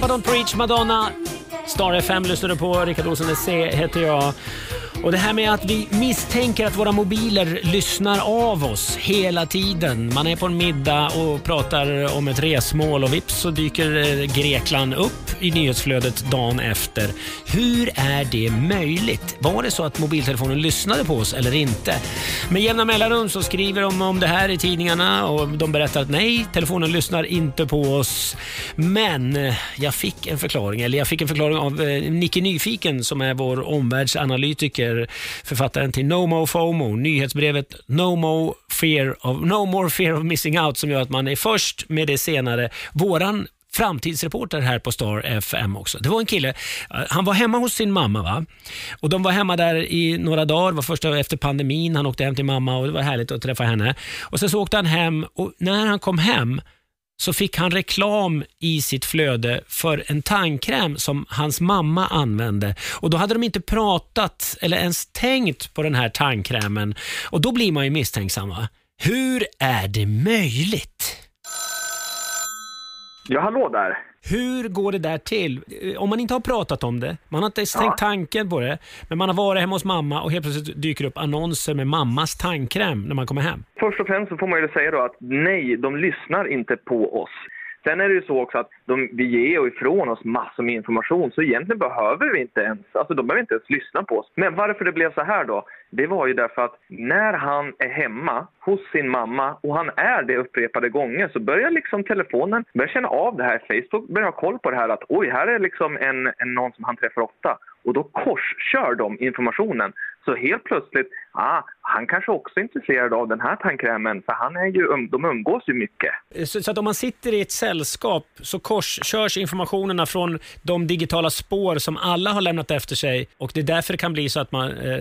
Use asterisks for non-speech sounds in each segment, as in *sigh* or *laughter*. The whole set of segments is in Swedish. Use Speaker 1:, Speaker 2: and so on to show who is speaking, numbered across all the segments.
Speaker 1: Papa Don't Preach, Madonna. Star FM lyssnar du på. Rickard Olsson C heter jag. Och Det här med att vi misstänker att våra mobiler lyssnar av oss hela tiden. Man är på en middag och pratar om ett resmål och vips så dyker eh, Grekland upp i nyhetsflödet dagen efter. Hur är det möjligt? Var det så att mobiltelefonen lyssnade på oss eller inte? Med jämna mellanrum så skriver de om det här i tidningarna och de berättar att nej, telefonen lyssnar inte på oss. Men eh, jag fick en förklaring, eller jag fick en förklaring av eh, Nicke Nyfiken som är vår omvärldsanalytiker författaren till No Mo FOMO, nyhetsbrevet No, Mo fear of, no More Fear of Missing Out som gör att man är först med det senare. Våran framtidsreporter här på Star FM också. Det var en kille, eh, han var hemma hos sin mamma. va? Och De var hemma där i några dagar, det var första efter pandemin. Han åkte hem till mamma och det var härligt att träffa henne. Och Sen så åkte han hem och när han kom hem så fick han reklam i sitt flöde för en tandkräm som hans mamma använde. Och Då hade de inte pratat eller ens tänkt på den här tandkrämen. Och Då blir man ju misstänksam. Va? Hur är det möjligt?
Speaker 2: Ja, hallå där.
Speaker 1: Hur går det där till? Eh, om man inte har pratat om det, man har inte ens tänkt tanken på det, men man har varit hemma hos mamma och helt plötsligt dyker upp annonser med mammas tandkräm när man kommer hem.
Speaker 2: Först och främst så får man ju säga då att nej, de lyssnar inte på oss. Sen är det ju så också att de, vi ger ifrån oss massor med information så egentligen behöver vi inte ens, alltså de behöver inte ens lyssna på oss. Men varför det blev så här då? Det var ju därför att när han är hemma hos sin mamma och han är det upprepade gånger så börjar liksom telefonen börjar känna av det här. Facebook börjar ha koll på det här att oj, här är liksom en, en någon som han träffar ofta och då korskör de informationen. Så helt plötsligt, ah, han kanske också är intresserad av den här tandkrämen för han är ju, um, de umgås ju mycket.
Speaker 1: Så, så, att om man sitter i ett sällskap så korskörs informationerna från de digitala spår som alla har lämnat efter sig och det är därför det kan bli så att man eh,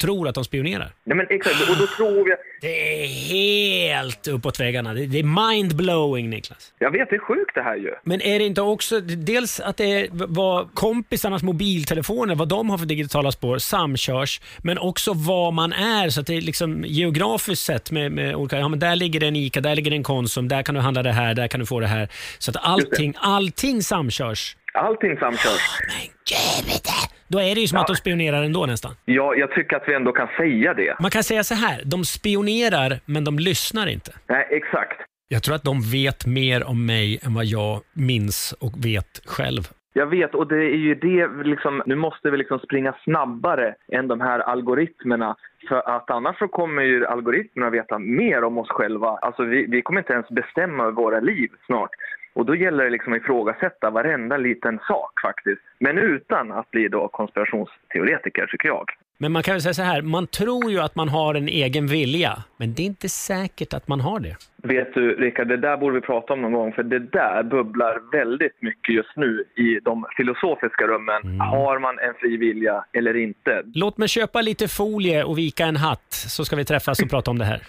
Speaker 1: tror att de spionerar.
Speaker 2: Nej men exakt, och då tror vi...
Speaker 1: Det är helt uppåt väggarna. Det, det är mind-blowing Niklas.
Speaker 2: Jag vet, det är sjukt det här ju.
Speaker 1: Men är det inte också dels att det är vad kompisarnas mobiltelefoner, vad de har för digitala spår samkörs men också var man är. Så att det är liksom geografiskt sett med, med olika, ja men där ligger det en ICA, där ligger det en Konsum, där kan du handla det här, där kan du få det här. Så att allting, allting samkörs.
Speaker 2: Allting samkörs.
Speaker 1: Men gud, då är det ju som
Speaker 2: Ja.
Speaker 1: att de spionerar ändå nästan.
Speaker 2: Ja, jag tycker att vi ändå kan säga det.
Speaker 1: Man kan säga så här, de spionerar men de lyssnar inte.
Speaker 2: Nej, exakt.
Speaker 1: Jag tror att de vet mer om mig än vad jag minns och vet själv.
Speaker 2: Jag vet, och det är ju det liksom, nu måste vi liksom springa snabbare än de här algoritmerna. För att annars så kommer ju algoritmerna veta mer om oss själva. Alltså vi, vi kommer inte ens bestämma över våra liv snart. Och då gäller det liksom att ifrågasätta varenda liten sak faktiskt. Men utan att bli då konspirationsteoretiker tycker jag.
Speaker 1: Men man kan väl säga så här, man tror ju att man har en egen vilja, men det är inte säkert att man har det.
Speaker 2: Vet du, Rickard, det där borde vi prata om någon gång, för det där bubblar väldigt mycket just nu i de filosofiska rummen. Har man en fri vilja eller inte?
Speaker 1: Låt mig köpa lite folie och vika en hatt, så ska vi träffas och prata om det här.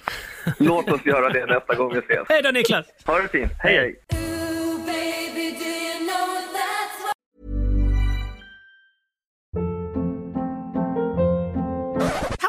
Speaker 2: Låt oss göra det nästa gång vi ses. *laughs*
Speaker 1: Hej då Niklas!
Speaker 2: Ha det fint. Hej, hej.